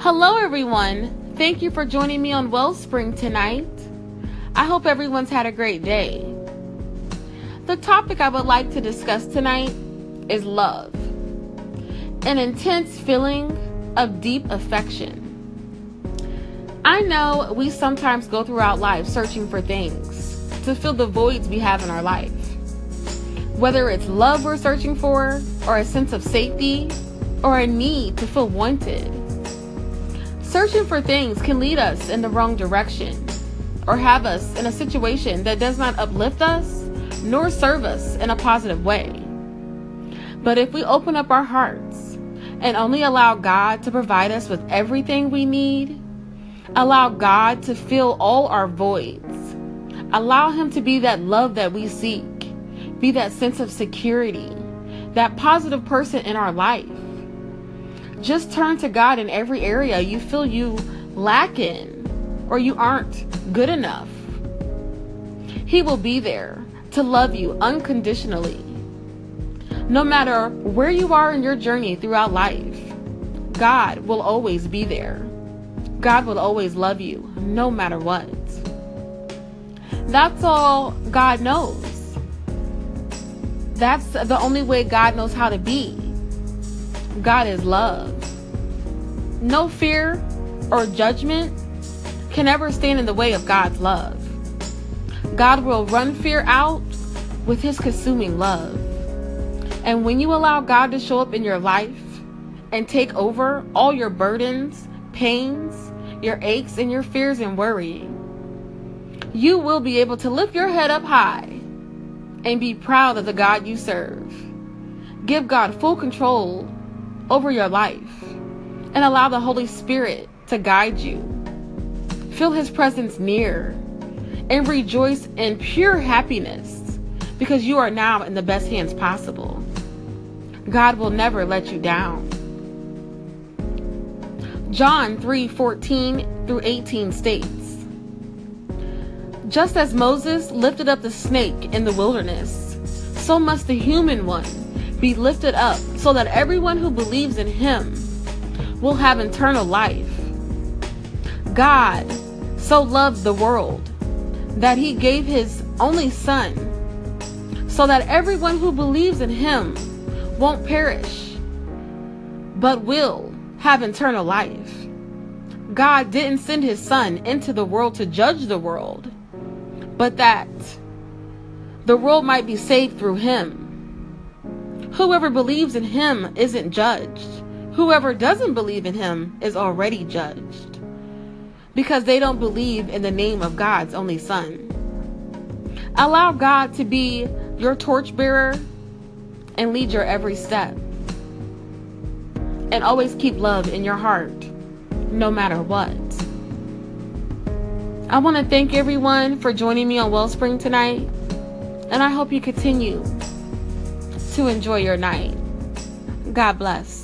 Hello, everyone. Thank you for joining me on Wellspring tonight. I hope everyone's had a great day. The topic I would like to discuss tonight is love an intense feeling of deep affection. I know we sometimes go throughout life searching for things to fill the voids we have in our life. Whether it's love we're searching for, or a sense of safety, or a need to feel wanted. Searching for things can lead us in the wrong direction or have us in a situation that does not uplift us nor serve us in a positive way. But if we open up our hearts and only allow God to provide us with everything we need, allow God to fill all our voids, allow Him to be that love that we seek, be that sense of security, that positive person in our life. Just turn to God in every area you feel you lack in or you aren't good enough. He will be there to love you unconditionally. No matter where you are in your journey throughout life, God will always be there. God will always love you no matter what. That's all God knows. That's the only way God knows how to be. God is love. No fear or judgment can ever stand in the way of God's love. God will run fear out with his consuming love. And when you allow God to show up in your life and take over all your burdens, pains, your aches, and your fears and worrying, you will be able to lift your head up high and be proud of the God you serve. Give God full control over your life and allow the Holy Spirit to guide you. Feel His presence near and rejoice in pure happiness because you are now in the best hands possible. God will never let you down. John 3 14 through 18 states, Just as Moses lifted up the snake in the wilderness, so must the human one be lifted up so that everyone who believes in him will have eternal life. God so loved the world that he gave his only son so that everyone who believes in him won't perish but will have eternal life. God didn't send his son into the world to judge the world, but that the world might be saved through him. Whoever believes in him isn't judged. Whoever doesn't believe in him is already judged because they don't believe in the name of God's only son. Allow God to be your torchbearer and lead your every step. And always keep love in your heart, no matter what. I want to thank everyone for joining me on Wellspring tonight, and I hope you continue to enjoy your night. God bless.